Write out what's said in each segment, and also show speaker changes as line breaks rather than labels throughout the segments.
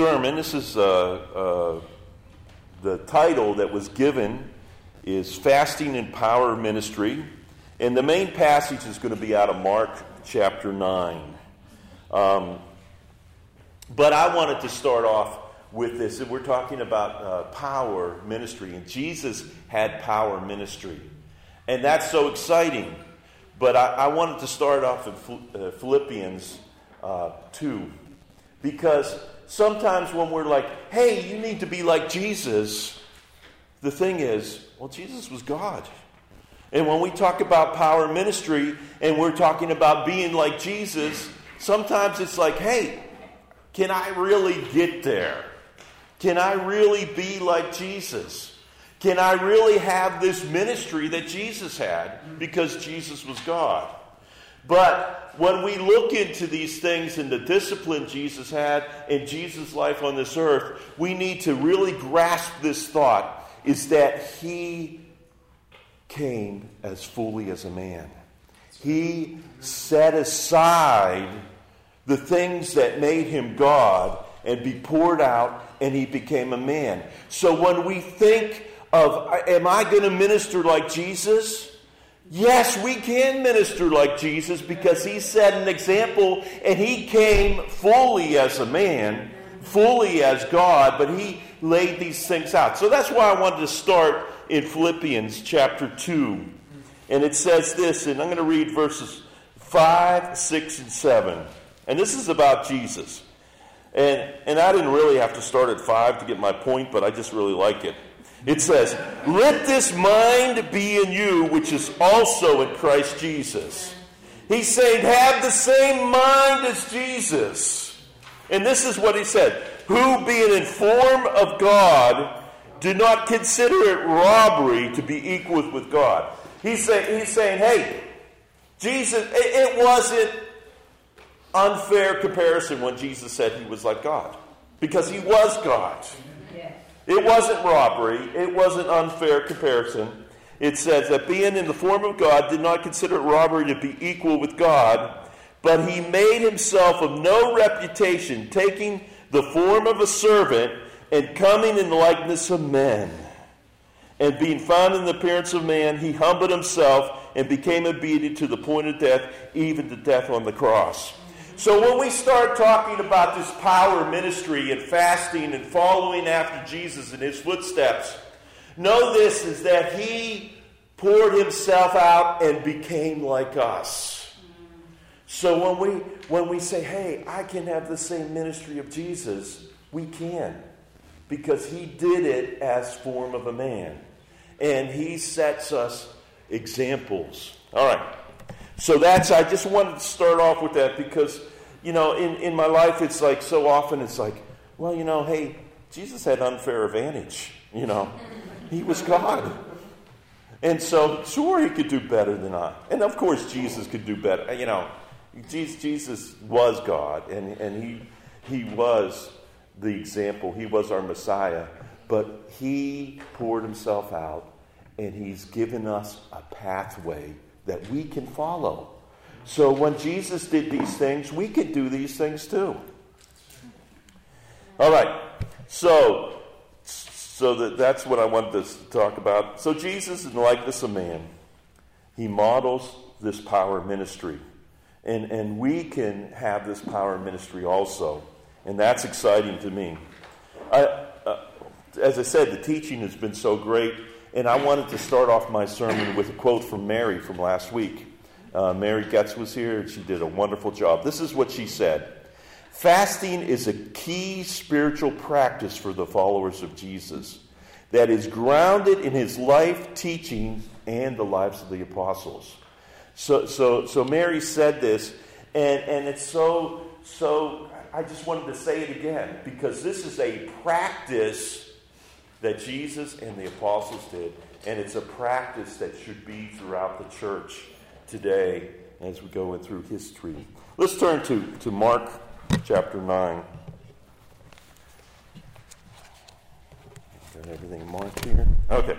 sermon. This is uh, uh, the title that was given is Fasting and Power Ministry. And the main passage is going to be out of Mark chapter 9. Um, but I wanted to start off with this. We're talking about uh, power ministry. And Jesus had power ministry. And that's so exciting. But I, I wanted to start off in uh, Philippians uh, 2. Because sometimes when we're like, hey, you need to be like Jesus, the thing is, well, Jesus was God. And when we talk about power ministry and we're talking about being like Jesus, sometimes it's like, hey, can I really get there? Can I really be like Jesus? Can I really have this ministry that Jesus had because Jesus was God? But when we look into these things and the discipline Jesus had in Jesus' life on this earth, we need to really grasp this thought is that he came as fully as a man. He set aside the things that made him God and be poured out, and he became a man. So when we think of, am I going to minister like Jesus? Yes, we can minister like Jesus because he set an example and he came fully as a man, fully as God, but he laid these things out. So that's why I wanted to start in Philippians chapter 2. And it says this, and I'm going to read verses 5, 6, and 7. And this is about Jesus. And, and I didn't really have to start at 5 to get my point, but I just really like it. It says, Let this mind be in you, which is also in Christ Jesus. He's saying, Have the same mind as Jesus. And this is what he said Who, being in form of God, do not consider it robbery to be equal with God. He's, say, he's saying, Hey, Jesus, it, it wasn't unfair comparison when Jesus said he was like God, because he was God. It wasn't robbery, it wasn't unfair comparison. It says that being in the form of God did not consider robbery to be equal with God, but he made himself of no reputation, taking the form of a servant and coming in the likeness of men. And being found in the appearance of man, he humbled himself and became obedient to the point of death, even to death on the cross. So when we start talking about this power ministry and fasting and following after Jesus in his footsteps, know this is that he poured himself out and became like us. So when we when we say, "Hey, I can have the same ministry of Jesus," we can because he did it as form of a man. And he sets us examples. All right. So that's, I just wanted to start off with that because, you know, in, in my life, it's like so often it's like, well, you know, hey, Jesus had unfair advantage. You know, he was God. And so, sure, he could do better than I. And of course, Jesus could do better. You know, Jesus was God, and, and he, he was the example, he was our Messiah. But he poured himself out, and he's given us a pathway that we can follow. So when Jesus did these things, we could do these things too. All right. So so that, that's what I wanted to talk about. So Jesus is like this a man. He models this power ministry. And, and we can have this power ministry also. And that's exciting to me. I, uh, as I said, the teaching has been so great. And I wanted to start off my sermon with a quote from Mary from last week. Uh, Mary Getz was here, and she did a wonderful job. This is what she said Fasting is a key spiritual practice for the followers of Jesus that is grounded in his life, teaching, and the lives of the apostles. So, so, so Mary said this, and, and it's so, so, I just wanted to say it again because this is a practice that Jesus and the apostles did. And it's a practice that should be throughout the church today as we go through history. Let's turn to, to Mark chapter 9. Got everything marked here? Okay.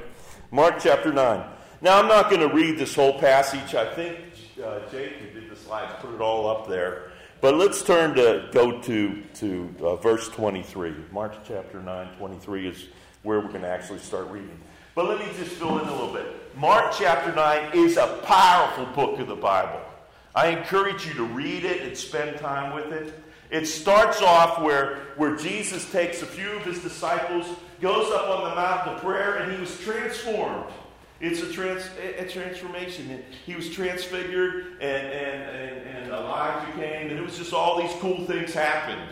Mark chapter 9. Now, I'm not going to read this whole passage. I think uh, Jake, who did the slides, put it all up there. But let's turn to go to, to uh, verse 23. Mark chapter 9, 23 is where we're going to actually start reading. But let me just fill in a little bit. Mark chapter 9 is a powerful book of the Bible. I encourage you to read it and spend time with it. It starts off where, where Jesus takes a few of his disciples, goes up on the mountain of prayer, and he was transformed. It's a, trans, a transformation. He was transfigured, and, and, and, and Elijah came, and it was just all these cool things happened.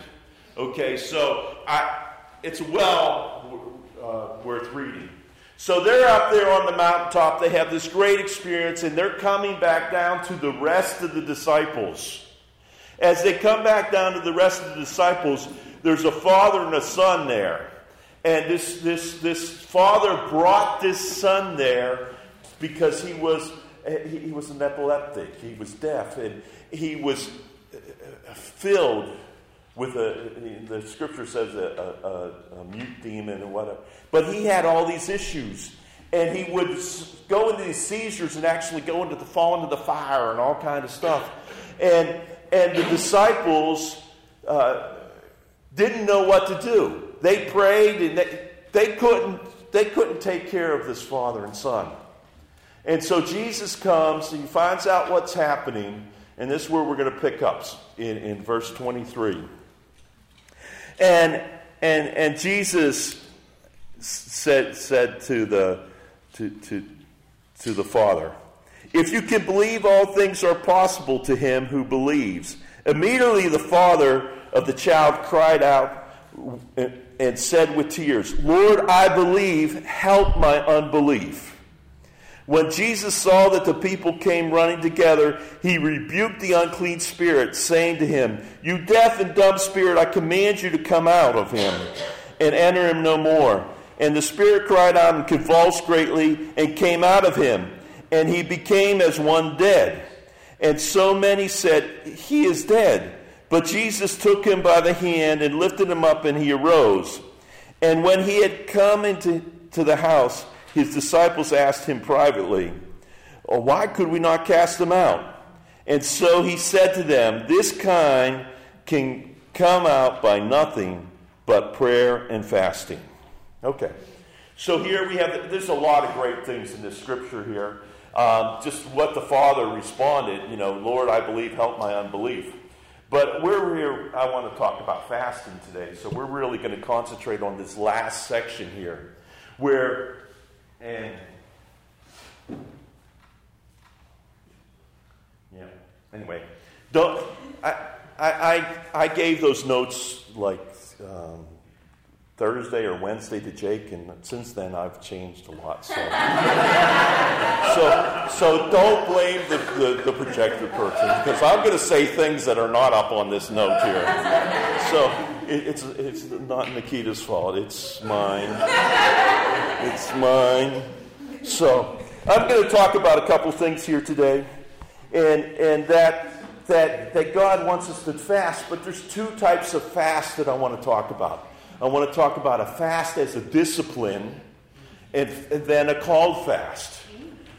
Okay, so I, it's well uh, worth reading. So they're up there on the mountaintop. They have this great experience, and they're coming back down to the rest of the disciples. As they come back down to the rest of the disciples, there's a father and a son there. And this, this, this father brought this son there because he was, he was an epileptic. He was deaf. And he was uh, uh, filled with a, the scripture says a, a, a mute demon and whatever. But he had all these issues. And he would go into these seizures and actually go into the fall into the fire and all kind of stuff. And, and the disciples uh, didn't know what to do they prayed and they, they, couldn't, they couldn't take care of this father and son. And so Jesus comes, and he finds out what's happening, and this is where we're going to pick up in, in verse 23. And, and, and Jesus said, said to, the, to, to, to the Father, If you can believe, all things are possible to him who believes. Immediately the father of the child cried out and said with tears, Lord, I believe, help my unbelief. When Jesus saw that the people came running together, he rebuked the unclean spirit, saying to him, You deaf and dumb spirit, I command you to come out of him and enter him no more. And the spirit cried out and convulsed greatly and came out of him, and he became as one dead. And so many said, He is dead. But Jesus took him by the hand and lifted him up, and he arose. And when he had come into to the house, his disciples asked him privately, oh, Why could we not cast them out? And so he said to them, This kind can come out by nothing but prayer and fasting. Okay. So here we have, there's a lot of great things in this scripture here. Um, just what the Father responded, you know, Lord, I believe, help my unbelief. But we're here, I want to talk about fasting today. So we're really going to concentrate on this last section here where, and yeah, anyway, I, I, I gave those notes like um, Thursday or Wednesday to Jake, and since then I've changed a lot. So, so, so don't blame the, the, the projector person because I'm going to say things that are not up on this note here. So it, it's it's not Nikita's fault. It's mine. It's mine. So I'm going to talk about a couple things here today, and and that. That, that God wants us to fast, but there's two types of fast that I want to talk about. I want to talk about a fast as a discipline and, and then a called fast.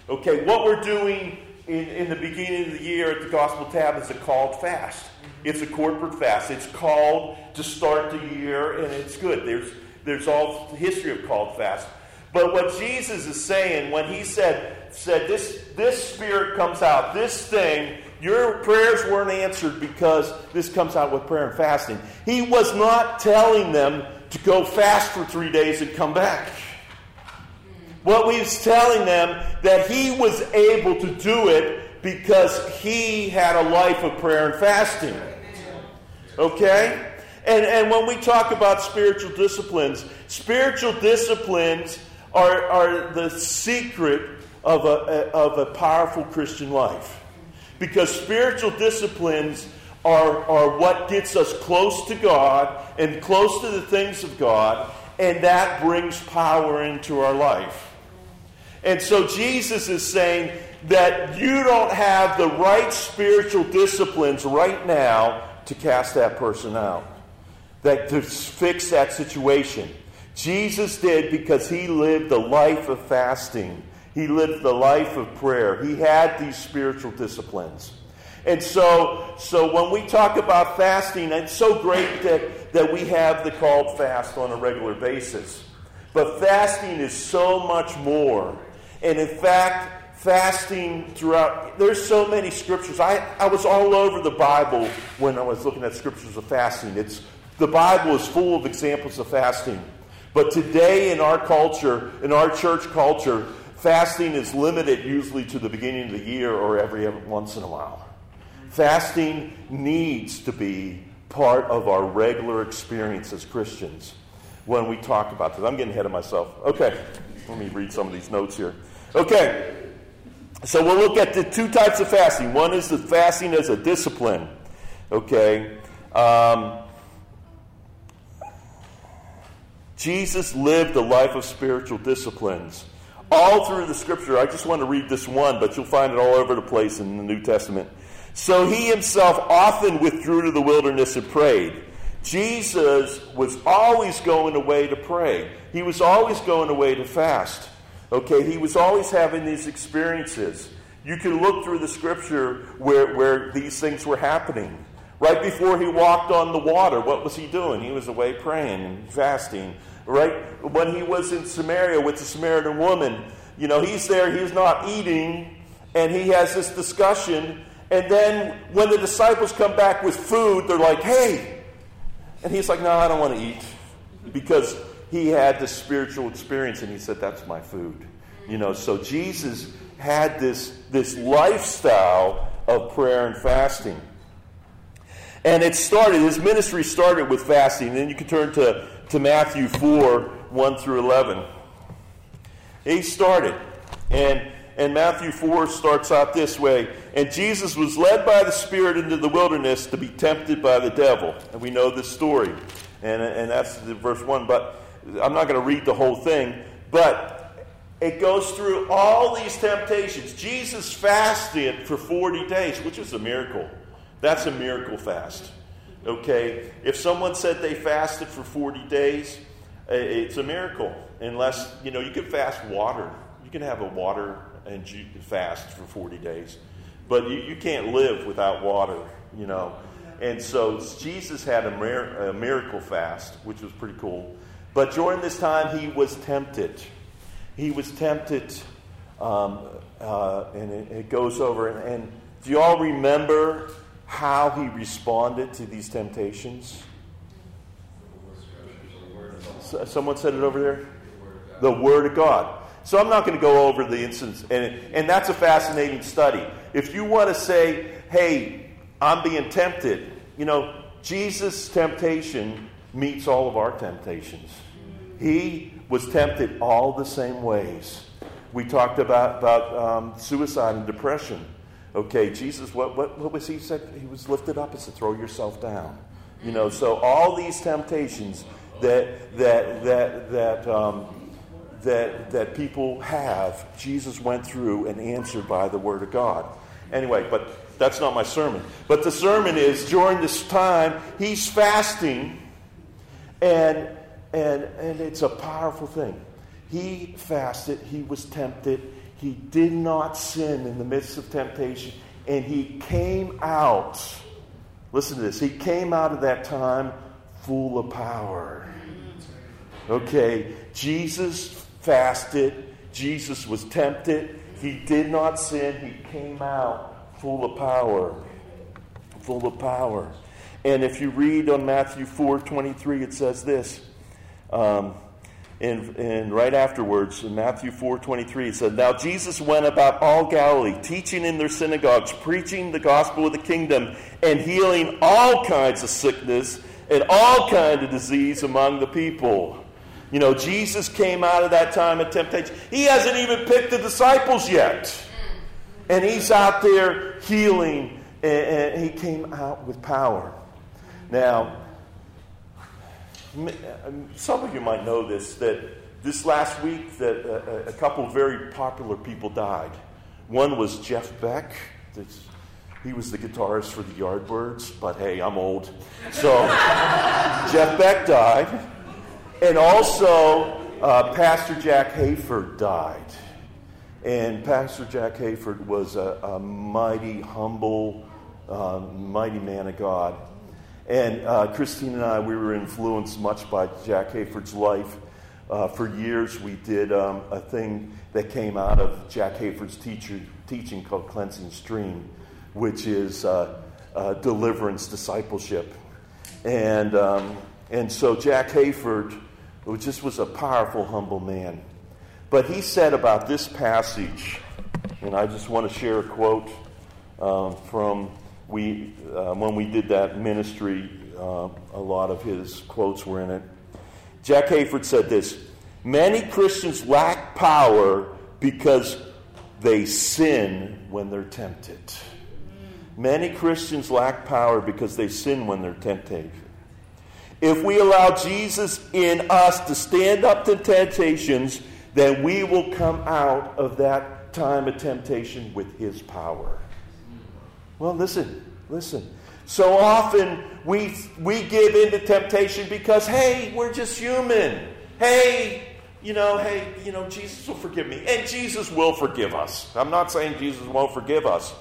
Okay, what we're doing in, in the beginning of the year at the Gospel Tab is a called fast. It's a corporate fast. It's called to start the year, and it's good. There's, there's all the history of called fast. But what Jesus is saying when he said, said this, this spirit comes out, this thing your prayers weren't answered because this comes out with prayer and fasting. He was not telling them to go fast for three days and come back. What he was telling them that he was able to do it because he had a life of prayer and fasting. Okay? And, and when we talk about spiritual disciplines, spiritual disciplines are, are the secret of a, of a powerful Christian life. Because spiritual disciplines are, are what gets us close to God and close to the things of God, and that brings power into our life. And so Jesus is saying that you don't have the right spiritual disciplines right now to cast that person out, that to fix that situation. Jesus did because he lived a life of fasting. He lived the life of prayer. He had these spiritual disciplines. And so, so when we talk about fasting, it's so great that, that we have the called fast on a regular basis. But fasting is so much more. And in fact, fasting throughout, there's so many scriptures. I, I was all over the Bible when I was looking at scriptures of fasting. It's, the Bible is full of examples of fasting. But today in our culture, in our church culture, fasting is limited usually to the beginning of the year or every once in a while. Fasting needs to be part of our regular experience as Christians when we talk about this. I'm getting ahead of myself. Okay, let me read some of these notes here. Okay, so we'll look at the two types of fasting. One is the fasting as a discipline. Okay. Um, Jesus lived a life of spiritual disciplines. All through the scripture, I just want to read this one, but you'll find it all over the place in the New Testament. So he himself often withdrew to the wilderness and prayed. Jesus was always going away to pray. He was always going away to fast. Okay, he was always having these experiences. You can look through the scripture where, where these things were happening. Right before he walked on the water, what was he doing? He was away praying and fasting. Right? When he was in Samaria with the Samaritan woman, you know, he's there, he's not eating, and he has this discussion and then when the disciples come back with food, they're like, hey. And he's like, no, I don't want to eat. Because he had this spiritual experience and he said, that's my food. You know, so Jesus had this, this lifestyle of prayer and fasting. And it started, his ministry started with fasting. And then you can turn to, to Matthew 4 1 through 11. He started. And and Matthew 4 starts out this way And Jesus was led by the Spirit into the wilderness to be tempted by the devil. And we know this story. And, and that's the verse 1. But I'm not going to read the whole thing. But it goes through all these temptations. Jesus fasted for 40 days, which is a miracle. That's a miracle fast. Okay? If someone said they fasted for 40 days, it's a miracle. Unless, you know, you can fast water. You can have a water and fast for 40 days. But you, you can't live without water, you know. And so Jesus had a, mir- a miracle fast, which was pretty cool. But during this time, he was tempted. He was tempted, um, uh, and it, it, goes over. And, and do you all remember how he responded to these temptations? Someone said it over there? The Word of God. So I'm not going to go over the instance, and, and that's a fascinating study. If you want to say, hey, I'm being tempted, you know, Jesus' temptation meets all of our temptations. He was tempted all the same ways. We talked about, about um, suicide and depression. Okay, Jesus, what, what, what was he said? He was lifted up as said, throw yourself down. You know, so all these temptations that, that, that, that, um, that, that people have, Jesus went through and answered by the Word of God. Anyway, but that's not my sermon. But the sermon is during this time, he's fasting, and, and, and it's a powerful thing. He fasted, he was tempted, he did not sin in the midst of temptation, and he came out. Listen to this. He came out of that time full of power. Okay, Jesus fasted. Jesus was tempted. He did not sin. He came out full of power. Full of power. And if you read on Matthew 4 23, it says this. Um, and, and right afterwards, in Matthew 4 23, it said, Now Jesus went about all Galilee, teaching in their synagogues, preaching the gospel of the kingdom, and healing all kinds of sickness and all kind of disease among the people. You know, Jesus came out of that time of temptation. He hasn't even picked the disciples yet. And he's out there healing, and, he came out with power. Now, some of you might know this that this last week that a, a couple very popular people died. One was Jeff Beck. He was the guitarist for the Yardbirds, but hey, I'm old. So Jeff Beck died. And also, uh, Pastor Jack Hayford died. And Pastor Jack Hayford was a, a mighty, humble uh, mighty man of God. And uh, Christine and I, we were influenced much by Jack Hayford's life. Uh, for years, we did um, a thing that came out of Jack Hayford's teacher, teaching called Cleansing Stream, which is uh, uh, deliverance discipleship. And, um, and so Jack Hayford just was a powerful, humble man. But he said about this passage, and I just want to share a quote um, from we, uh, when we did that ministry, uh, a lot of his quotes were in it. Jack Hayford said this Many Christians lack power because they sin when they're tempted. Many Christians lack power because they sin when they're tempted. If we allow Jesus in us to stand up to temptations, then we will come out of that time of temptation with his power. Well, listen, listen. So often we, we give in to temptation because, hey, we're just human. Hey, you know, hey, you know, Jesus will forgive me. And Jesus will forgive us. I'm not saying Jesus won't forgive us.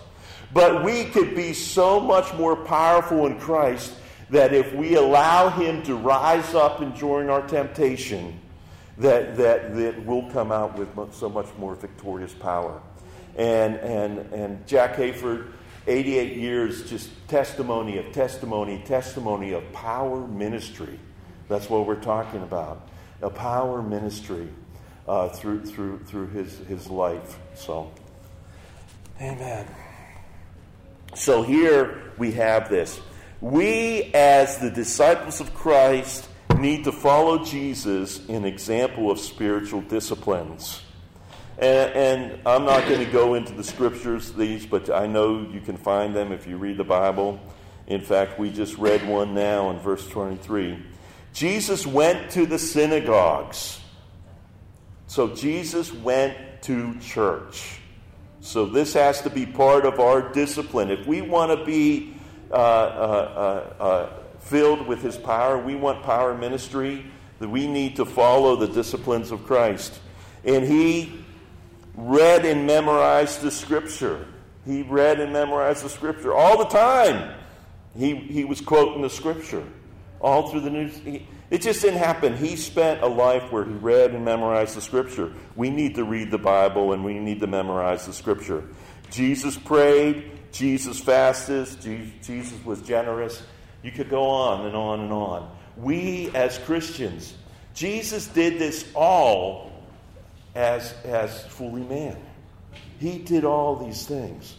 But we could be so much more powerful in Christ that if we allow Him to rise up and join our temptation, that, that, that we'll come out with so much more victorious power. And, and, and Jack Hayford, 88 years, just testimony of testimony, testimony of power ministry. That's what we're talking about. A power ministry uh, through, through, through his, his life. So, amen. So here we have this. We, as the disciples of Christ, need to follow Jesus in example of spiritual disciplines. And, and I'm not going to go into the scriptures, these, but I know you can find them if you read the Bible. In fact, we just read one now in verse 23. Jesus went to the synagogues. So Jesus went to church. So this has to be part of our discipline. If we want to be uh, uh, uh, uh, filled with his power, we want power ministry, that we need to follow the disciplines of Christ. And he read and memorized the scripture. He read and memorized the scripture all the time. He, he was quoting the scripture all through the news. It just didn't happen. He spent a life where he read and memorized the scripture. We need to read the Bible and we need to memorize the scripture. Jesus prayed, Jesus fasted, Jesus was generous. You could go on and on and on. We as Christians, Jesus did this all as, as fully man. He did all these things.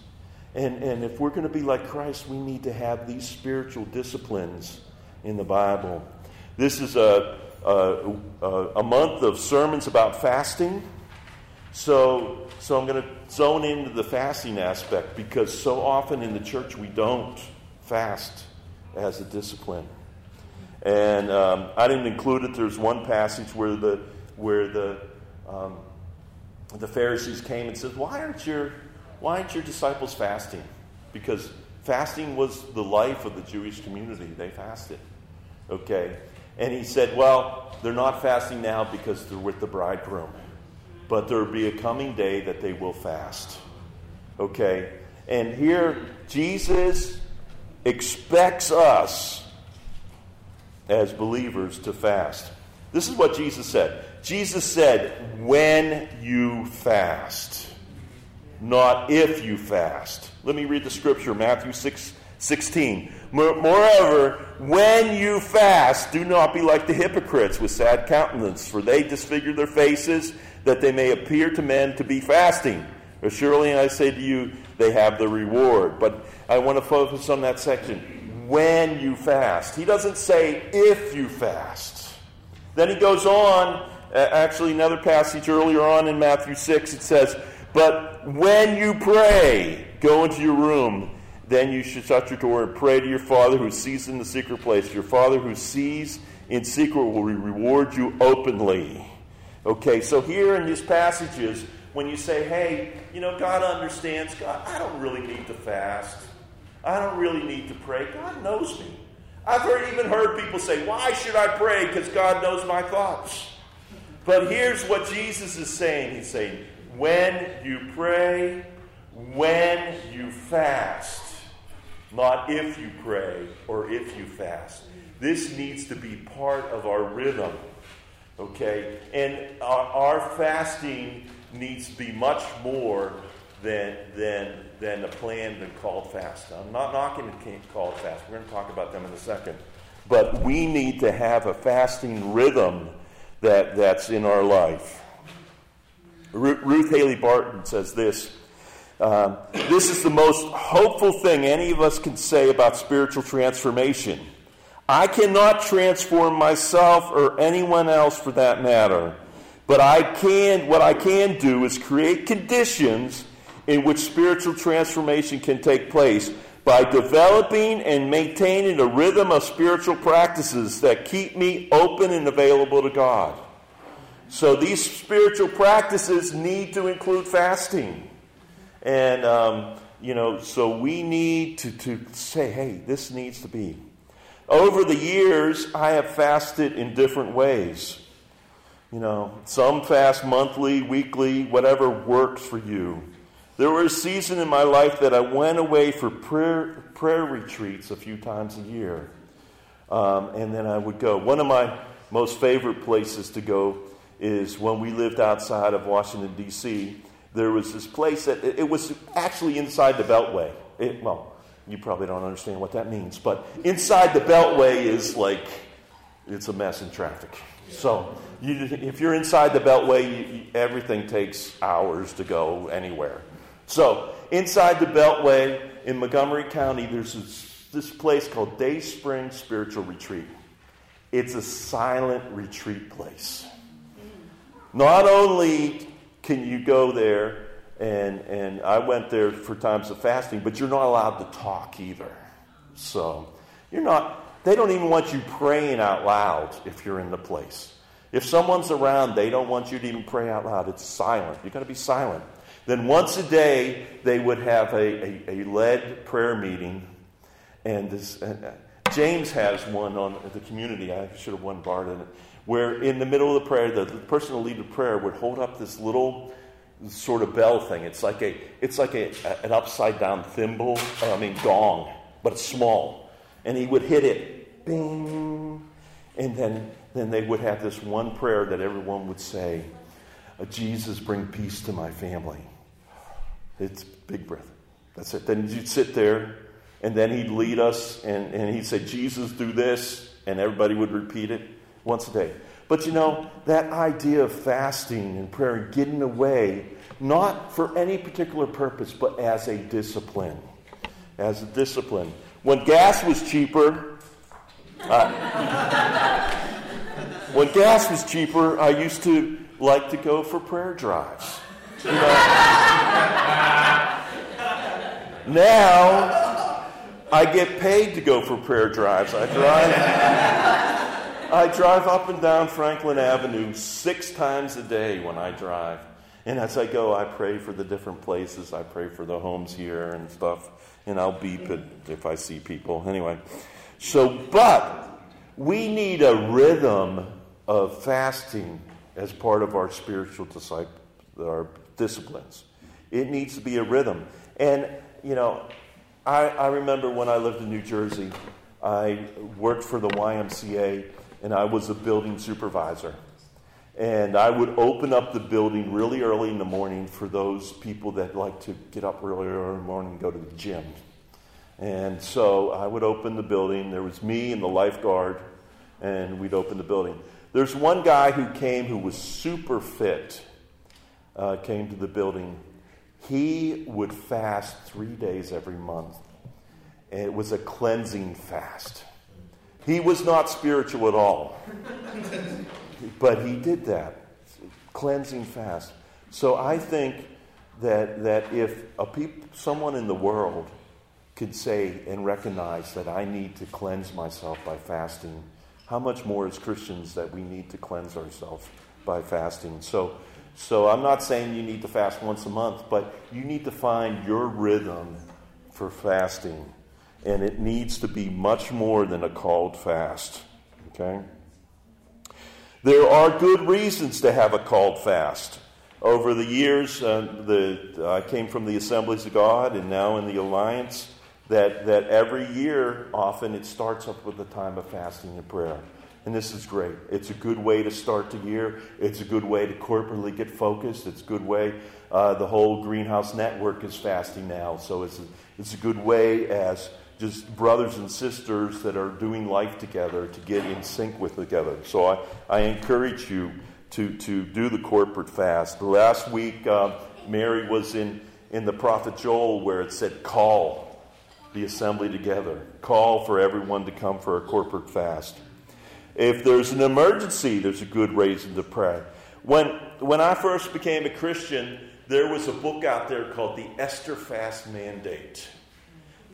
And, and if we're going to be like Christ, we need to have these spiritual disciplines in the Bible. This is a, a, a month of sermons about fasting. So, so I'm going to zone into the fasting aspect because so often in the church we don't fast as a discipline. And um, I didn't include it. There's one passage where the where the um, the Pharisees came and said, "Why aren't your why aren't your disciples fasting?" Because fasting was the life of the Jewish community. They fasted. Okay, and he said, Well, they're not fasting now because they're with the bridegroom, but there will be a coming day that they will fast. Okay? And here, Jesus expects us as believers to fast. This is what Jesus said. Jesus said, When you fast, not if you fast. Let me read the scripture, Matthew 6 16. Moreover, when you fast, do not be like the hypocrites with sad countenance, for they disfigure their faces that they may appear to men to be fasting. Surely I say to you, they have the reward. But I want to focus on that section. When you fast. He doesn't say if you fast. Then he goes on, Uh, actually, another passage earlier on in Matthew 6, it says, But when you pray, go into your room then you should shut your door and pray to your Father who sees in the secret place. Your Father who sees in secret will reward you openly. Okay, so here in these passages, when you say, hey, you know, God understands, God, I don't really need to fast. I don't really need to pray. God knows me. I've heard, even heard people say, why should I pray? Because God knows my thoughts. But here's what Jesus is saying He's saying, when you pray, when you fast, not if you pray or if you fast. This needs to be part of our rhythm. Okay? And our, our fasting needs to be much more than, than, than a planned and called fast. I'm not knocking the called fast. We're going to talk about them in a second. But we need to have a fasting rhythm that, that's in our life. Ruth Haley Barton says this um, This is the most hopeful thing any of us can say about spiritual transformation. I cannot transform myself or anyone else for that matter. But I can what I can do is create conditions in which spiritual transformation can take place by developing and maintaining a rhythm of spiritual practices that keep me open and available to God. So these spiritual practices need to include fasting. And, um, you know, so we need to, to say, hey, this needs to be. Over the years, I have fasted in different ways. You know, some fast monthly, weekly, whatever works for you. There was a season in my life that I went away for prayer, prayer retreats a few times a year. Um, and then I would go. One of my most favorite places to go is when we lived outside of Washington, D.C. There was this place that it was actually inside the Beltway. It, well, you probably don't understand what that means, but inside the Beltway is like, it's a mess in traffic. So you, if you're inside the Beltway, you, everything takes hours to go anywhere. So inside the Beltway in Montgomery County, there's this, this place called Dayspring Spiritual Retreat. It's a silent retreat place. Not only can you go there and, and I went there for times of fasting, but you're not allowed to talk either. So you're not, they don't even want you praying out loud if you're in the place. If someone's around, they don't want you to even pray out loud. It's silent. You've got to be silent. Then once a day, they would have a, a, a led prayer meeting. And this, uh, James has one on the community. I should have one Bart in it. Where in the middle of the prayer, the, the person who lead the prayer would hold up this little sort of bell thing. It's like a it's like a, an upside down thimble, I mean gong, but it's small. And he would hit it, bing, and then then they would have this one prayer that everyone would say, uh, "Jesus, bring peace to my family." It's big breath. That's it. Then you'd sit there, and then he'd lead us, and, and he'd say, "Jesus, do this," and everybody would repeat it once a day. But you know, that idea of fasting and prayer and getting away, not for any particular purpose, but as a discipline. As a discipline. When gas was cheaper, uh, when gas was cheaper, I used to like to go for prayer drives. You know? Now, I get paid to go for prayer drives. I drive. I drive up and down Franklin Avenue six times a day when I drive. And as I go, I pray for the different places. I pray for the homes here and stuff. And I'll beep it if I see people. Anyway. So, but we need a rhythm of fasting as part of our spiritual disciple, our disciplines. It needs to be a rhythm. And, you know, I, I remember when I lived in New Jersey, I worked for the YMCA and I was a building supervisor. And I would open up the building really early in the morning for those people that like to get up really early in the morning and go to the gym. And so I would open the building. There was me and the lifeguard, and we'd open the building. There's one guy who came who was super fit, uh, came to the building. He would fast three days every month. And it was a cleansing fast. He was not spiritual at all. but he did that, cleansing fast. So I think that, that if a peop, someone in the world could say and recognize that I need to cleanse myself by fasting, how much more as Christians that we need to cleanse ourselves by fasting? So, so I'm not saying you need to fast once a month, but you need to find your rhythm for fasting and it needs to be much more than a called fast. Okay? There are good reasons to have a called fast. Over the years, uh, the, I came from the Assemblies of God and now in the Alliance. that, that every year, often it starts up with a time of fasting and prayer. And this is great. It's a good way to start the year. It's a good way to corporately get focused. It's a good way. Uh, the whole Greenhouse Network is fasting now. So it's a, it's a good way as just brothers and sisters that are doing life together to get in sync with together. So I, I encourage you to, to do the corporate fast. The Last week, uh, Mary was in, in the prophet Joel where it said, Call the assembly together, call for everyone to come for a corporate fast. If there's an emergency, there's a good reason to pray. When, when I first became a Christian, there was a book out there called The Esther Fast Mandate.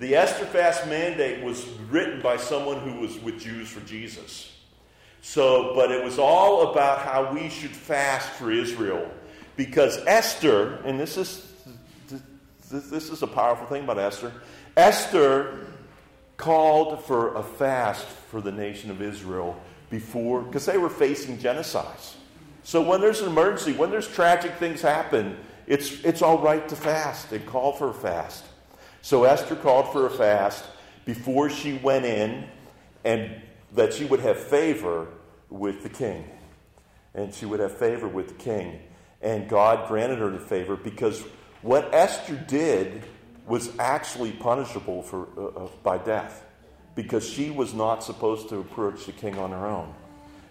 The Esther Fast Mandate was written by someone who was with Jews for Jesus. So, but it was all about how we should fast for Israel. Because Esther, and this is, this is a powerful thing about Esther, Esther called for a fast for the nation of Israel before, because they were facing genocides. So when there's an emergency, when there's tragic things happen, it's, it's all right to fast and call for a fast. So Esther called for a fast before she went in and that she would have favor with the king. And she would have favor with the king. And God granted her the favor because what Esther did was actually punishable for, uh, uh, by death because she was not supposed to approach the king on her own.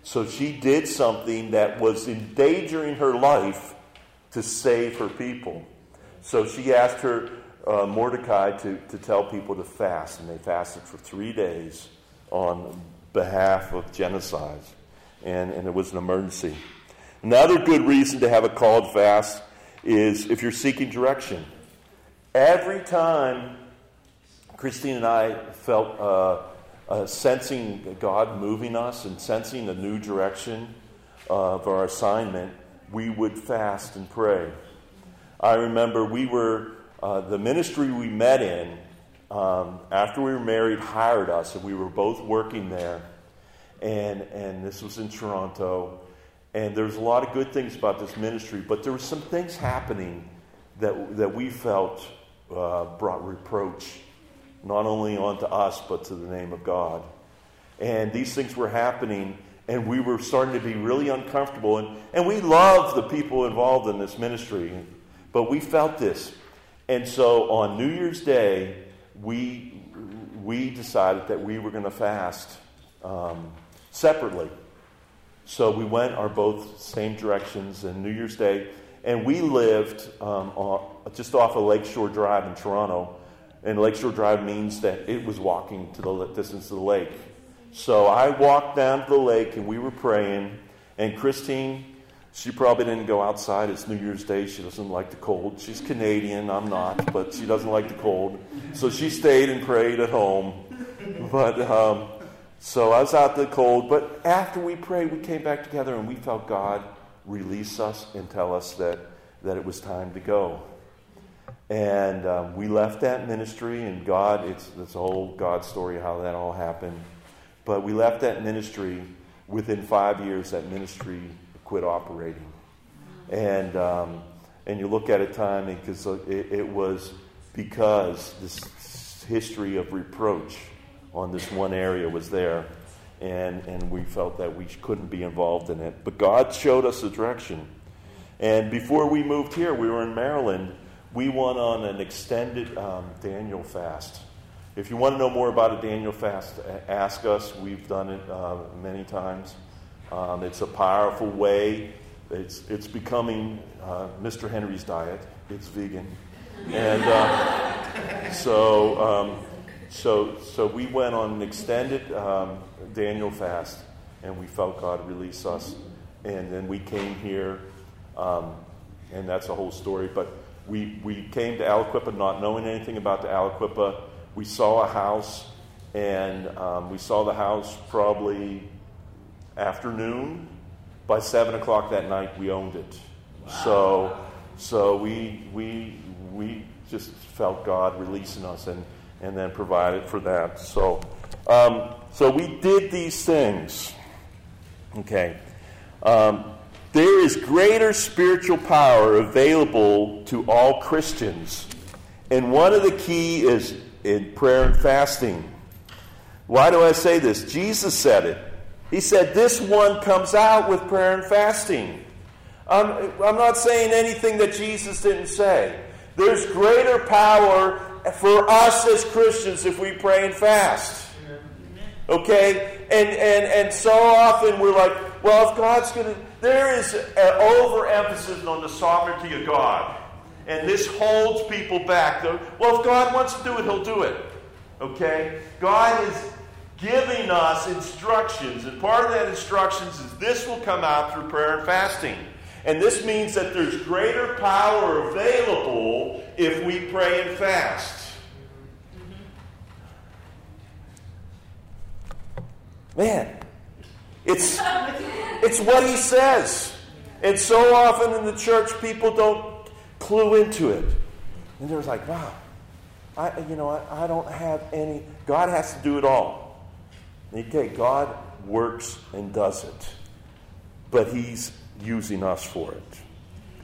So she did something that was endangering her life to save her people. So she asked her, uh, Mordecai, to, to tell people to fast, and they fasted for three days on behalf of genocide. and, and it was an emergency. Another good reason to have a called fast is if you're seeking direction. Every time Christine and I felt uh, uh, sensing God moving us and sensing a new direction of our assignment, we would fast and pray. I remember we were, uh, the ministry we met in, um, after we were married, hired us, and we were both working there and, and this was in Toronto. And there's a lot of good things about this ministry, but there were some things happening that, that we felt uh, brought reproach, not only onto us, but to the name of God. And these things were happening, and we were starting to be really uncomfortable. And, and we love the people involved in this ministry, but we felt this. And so on New Year's Day, we, we decided that we were going to fast. Um, separately. So we went our both same directions in New Year's Day, and we lived um, just off of Lakeshore Drive in Toronto. And Lakeshore Drive means that it was walking to the distance of the lake. So I walked down to the lake, and we were praying. And Christine, she probably didn't go outside. It's New Year's Day. She doesn't like the cold. She's Canadian. I'm not, but she doesn't like the cold. So she stayed and prayed at home. But um, so I was out the cold, but after we prayed, we came back together and we felt God release us and tell us that, that it was time to go. And um, we left that ministry, and God, it's, a whole God story how that all happened. But we left that ministry. Within five years, that ministry quit operating. And, um, and you look at it time because it, it was because this history of reproach on this one area was there, and, and we felt that we couldn't be involved in it. But God showed us a direction. And before we moved here, we were in Maryland. We went on an extended um, Daniel fast. If you want to know more about a Daniel fast, ask us. We've done it uh, many times. Um, it's a powerful way. It's, it's becoming uh, Mr. Henry's diet. It's vegan. And uh, so um, so, so we went on an extended um, Daniel fast, and we felt God release us. And then we came here, um, and that's a whole story. But we, we came to Aliquippa not knowing anything about the Aliquippa. We saw a house, and um, we saw the house probably afternoon. By 7 o'clock that night, we owned it. Wow. So, so we, we, we just felt God releasing us. And and then provided for that. So, um, so we did these things. Okay. Um, there is greater spiritual power available to all Christians. And one of the key is in prayer and fasting. Why do I say this? Jesus said it. He said, This one comes out with prayer and fasting. I'm, I'm not saying anything that Jesus didn't say. There's greater power for us as Christians if we pray and fast. Okay? And, and, and so often we're like, well, if God's going to. There is an overemphasis on the sovereignty of God. And this holds people back. Well, if God wants to do it, He'll do it. Okay? God is giving us instructions. And part of that instructions is this will come out through prayer and fasting. And this means that there's greater power available if we pray and fast. Mm-hmm. Man, it's, it's what he says. And so often in the church, people don't clue into it. And they're like, wow, I, you know, I, I don't have any. God has to do it all. Okay, God works and does it. But he's using us for it.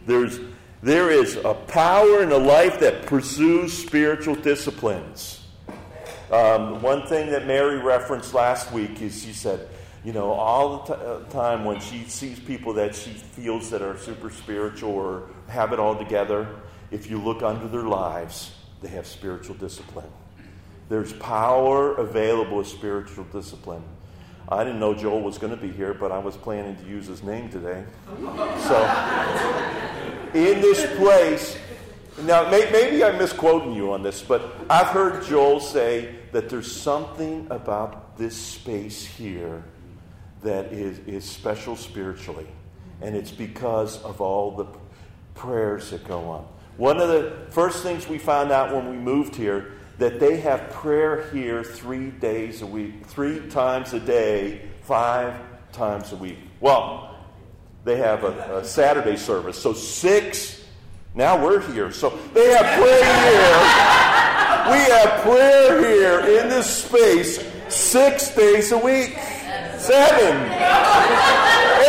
There's, there is a power in a life that pursues spiritual disciplines. Um, one thing that Mary referenced last week is she said, you know, all the t- uh, time when she sees people that she feels that are super spiritual or have it all together, if you look under their lives, they have spiritual discipline. There's power available with spiritual discipline. I didn't know Joel was going to be here, but I was planning to use his name today. So, in this place, now maybe I'm misquoting you on this, but I've heard Joel say that there's something about this space here that is, is special spiritually. And it's because of all the prayers that go on. One of the first things we found out when we moved here that they have prayer here three days a week, three times a day, five times a week. Well, they have a, a Saturday service, so six. Now we're here, so they have prayer here. We have prayer here in this space six days a week. Seven.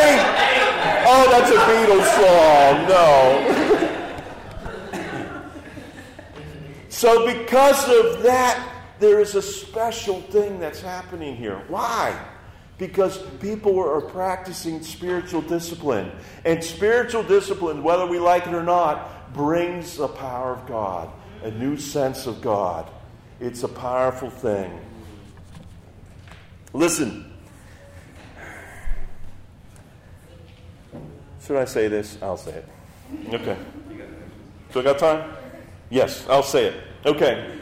Eight. Oh, that's a Beatles song. No. so, because of that, there is a special thing that's happening here. Why? Because people are practicing spiritual discipline. And spiritual discipline, whether we like it or not, brings the power of God a new sense of God. It's a powerful thing. Listen. Should I say this? I'll say it. Okay. So I got time? Yes, I'll say it. Okay.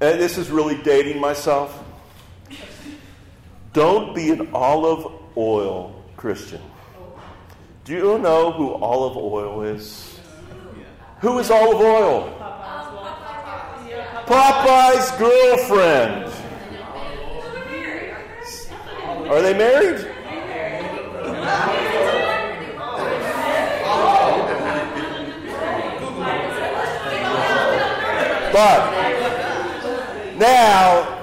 And this is really dating myself. Don't be an Olive Oyl Christian. Do you know who Olive Oyl is? Who is Olive Oyl? Popeye's girlfriend. Are they married? But now,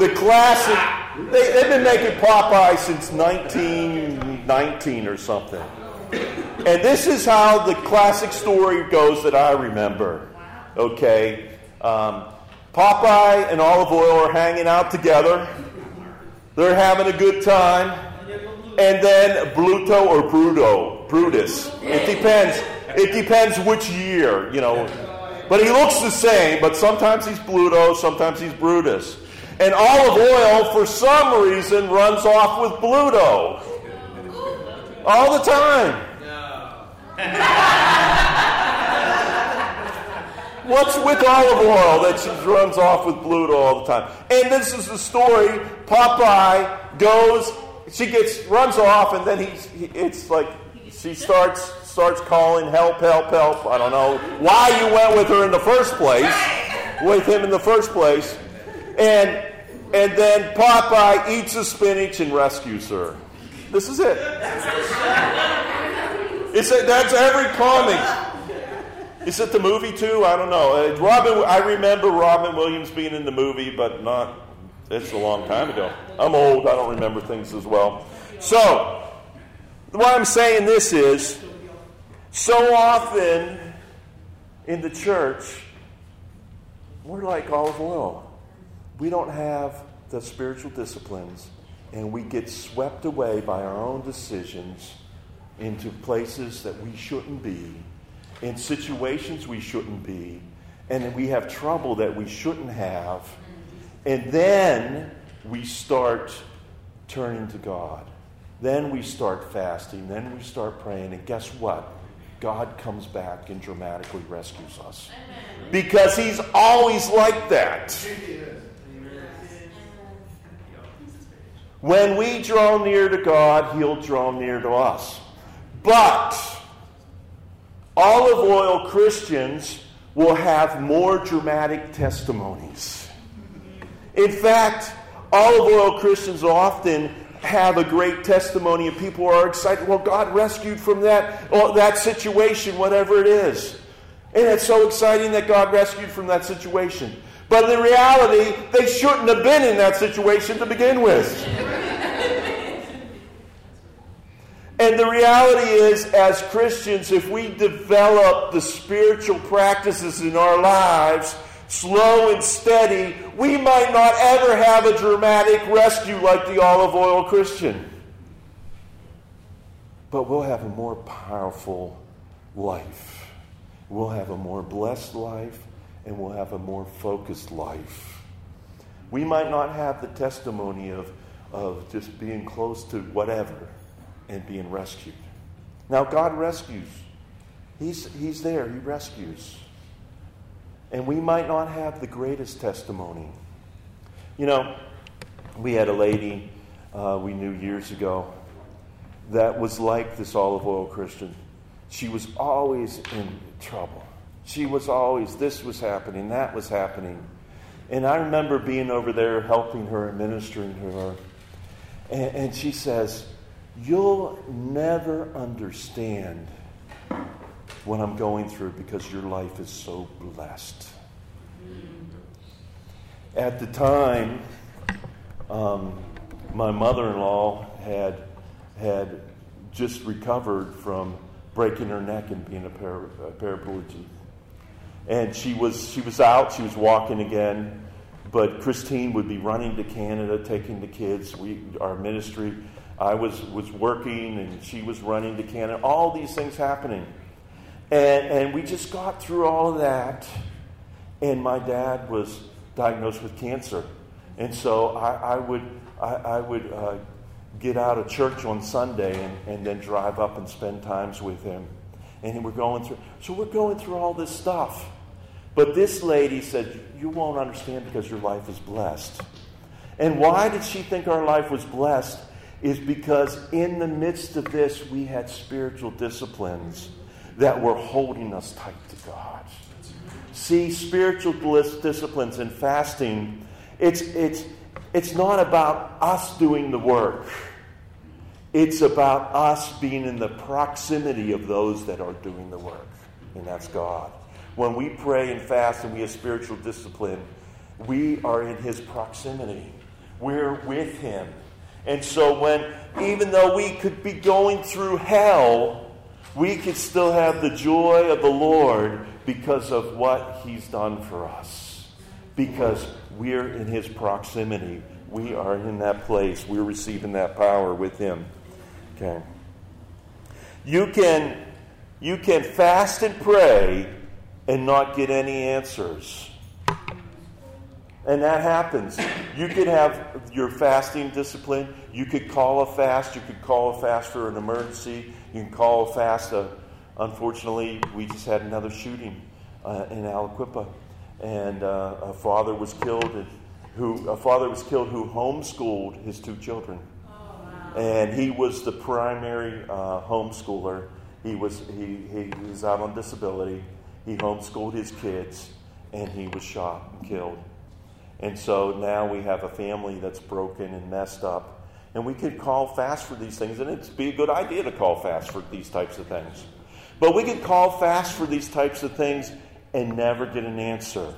the classic, they, have been making Popeye since 1919 or something. And this is how the classic story goes that I remember. Okay. Um, Popeye and Olive Oyl are hanging out together. They're having a good time. And then Bluto or Bruto, Brutus. It depends. It depends which year, you know. But he looks the same, but sometimes he's Bluto, sometimes he's Brutus. And Olive Oyl, for some reason, runs off with Bluto. All the time. What's with Olive Oyl that she runs off with Bluto all the time? And this is the story. Popeye goes, she gets runs off, and then he's he, it's like she starts starts calling help, help, help. I don't know why you went with her in the first place, with him in the first place, and and then Popeye eats the spinach and rescues her. This is it. It's a, that's every comic. Is it the movie too? I don't know. Uh, Robin, I remember Robin Williams being in the movie, but not. It's a long time ago. I'm old. I don't remember things as well. So, why I'm saying this is, so often in the church, we're like Olive Oyl. We don't have the spiritual disciplines, and we get swept away by our own decisions into places that we shouldn't be, in situations we shouldn't be, and we have trouble that we shouldn't have. And then we start turning to God. Then we start fasting. Then we start praying. And guess what? God comes back and dramatically rescues us. Because He's always like that. When we draw near to God, He'll draw near to us. But Olive Oyl Christians will have more dramatic testimonies. In fact, Olive Oyl Christians often have a great testimony and people are excited. Well, God rescued from that, oh, that situation, whatever it is. And it's so exciting that God rescued from that situation. But in reality, they shouldn't have been in that situation to begin with. And the reality is, as Christians, if we develop the spiritual practices in our lives slow and steady, we might not ever have a dramatic rescue like the Olive Oyl Christian. But we'll have a more powerful life. We'll have a more blessed life, and we'll have a more focused life. We might not have the testimony of, of just being close to whatever and being rescued. Now, God rescues. He's, he's there, He rescues. And we might not have the greatest testimony. You know, we had a lady uh, we knew years ago that was like this Olive Oyl Christian. She was always in trouble. She was always, this was happening, that was happening. And I remember being over there helping her and ministering to her. And, and she says, You'll never understand what I'm going through because your life is so blessed. At the time, um, my mother in law had, had just recovered from breaking her neck and being a, para, a paraplegic. And she was, she was out, she was walking again, but Christine would be running to Canada, taking the kids. We, our ministry I was, was working and she was running to Canada, all these things happening. And, and we just got through all of that. And my dad was diagnosed with cancer. And so I, I would, I, I would uh, get out of church on Sunday and, and then drive up and spend times with him. And we're going through, so we're going through all this stuff. But this lady said, You won't understand because your life is blessed. And why did she think our life was blessed? is because in the midst of this, we had spiritual disciplines that were holding us tight to God. See, spiritual disciplines and fasting, it's, it's, it's not about us doing the work. It's about us being in the proximity of those that are doing the work, and that's God. When we pray and fast and we have spiritual discipline, we are in His proximity. We're with Him. And so, when even though we could be going through hell, we can still have the joy of the Lord because of what He's done for us. Because we're in His proximity. We are in that place. We're receiving that power with Him. Okay. You can, you can fast and pray and not get any answers. And that happens. You could have your fasting discipline. You could call a fast. You could call a fast for an emergency. You can call a fast. Uh, unfortunately, we just had another shooting uh, in Aliquippa, and uh, a father was killed. Who a father was killed who homeschooled his two children, oh, wow. and he was the primary uh, homeschooler. He was he, he, he was out on disability. He homeschooled his kids, and he was shot and killed. And so now we have a family that's broken and messed up. And we could call fast for these things, and it'd be a good idea to call fast for these types of things. But we could call fast for these types of things and never get an answer.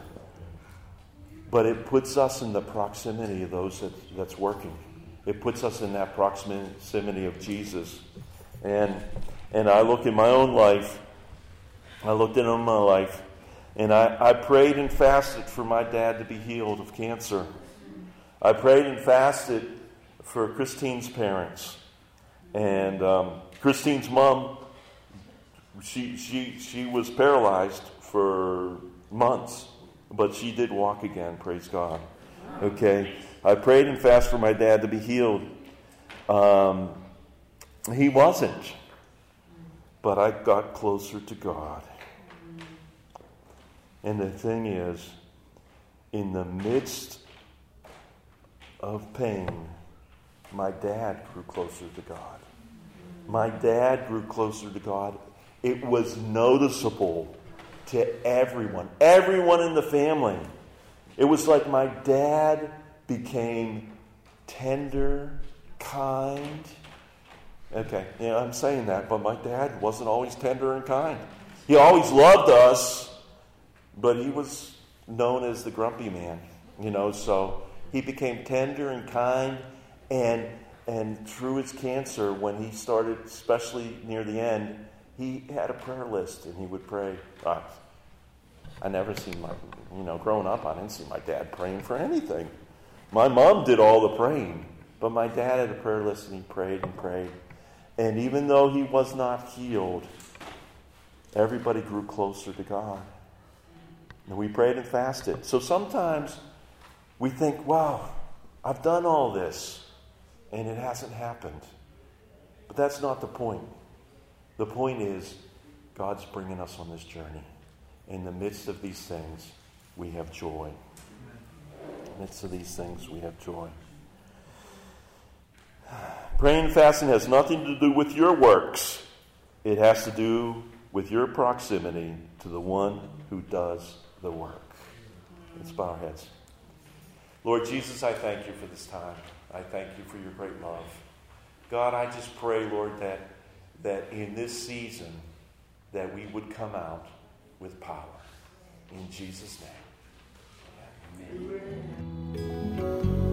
But it puts us in the proximity of those that, that's working. It puts us in that proximity of Jesus. And, and I look in my own life, I looked in my life, And I, I prayed and fasted for my dad to be healed of cancer. I prayed and fasted for Christine's parents. And um, Christine's mom, she, she, she was paralyzed for months, but she did walk again, praise God. Okay? I prayed and fasted for my dad to be healed. Um, he wasn't, but I got closer to God. And the thing is, in the midst of pain, my dad grew closer to God. My dad grew closer to God. It was noticeable to everyone, everyone in the family. It was like my dad became tender, kind. Okay, yeah, I'm saying that, but my dad wasn't always tender and kind. He always loved us, but he was known as the grumpy man, you know, so he became tender and kind and and through his cancer when he started especially near the end he had a prayer list and he would pray. Uh, i never seen my you know growing up i didn't see my dad praying for anything. My mom did all the praying but my dad had a prayer list and he prayed and prayed. And even though he was not healed everybody grew closer to god. And we prayed and fasted. So sometimes we think wow i've done all this and it hasn't happened. But that's not the point. The point is, God's bringing us on this journey. In the midst of these things, we have joy. In the midst of these things, we have joy. Praying and fasting has nothing to do with your works, it has to do with your proximity to the one who does the work. Let's bow our heads. Lord Jesus, I thank you for this time. I thank you for your great love. God, I just pray, Lord, that, that in this season that we would come out with power. In Jesus' name. Amen. Amen.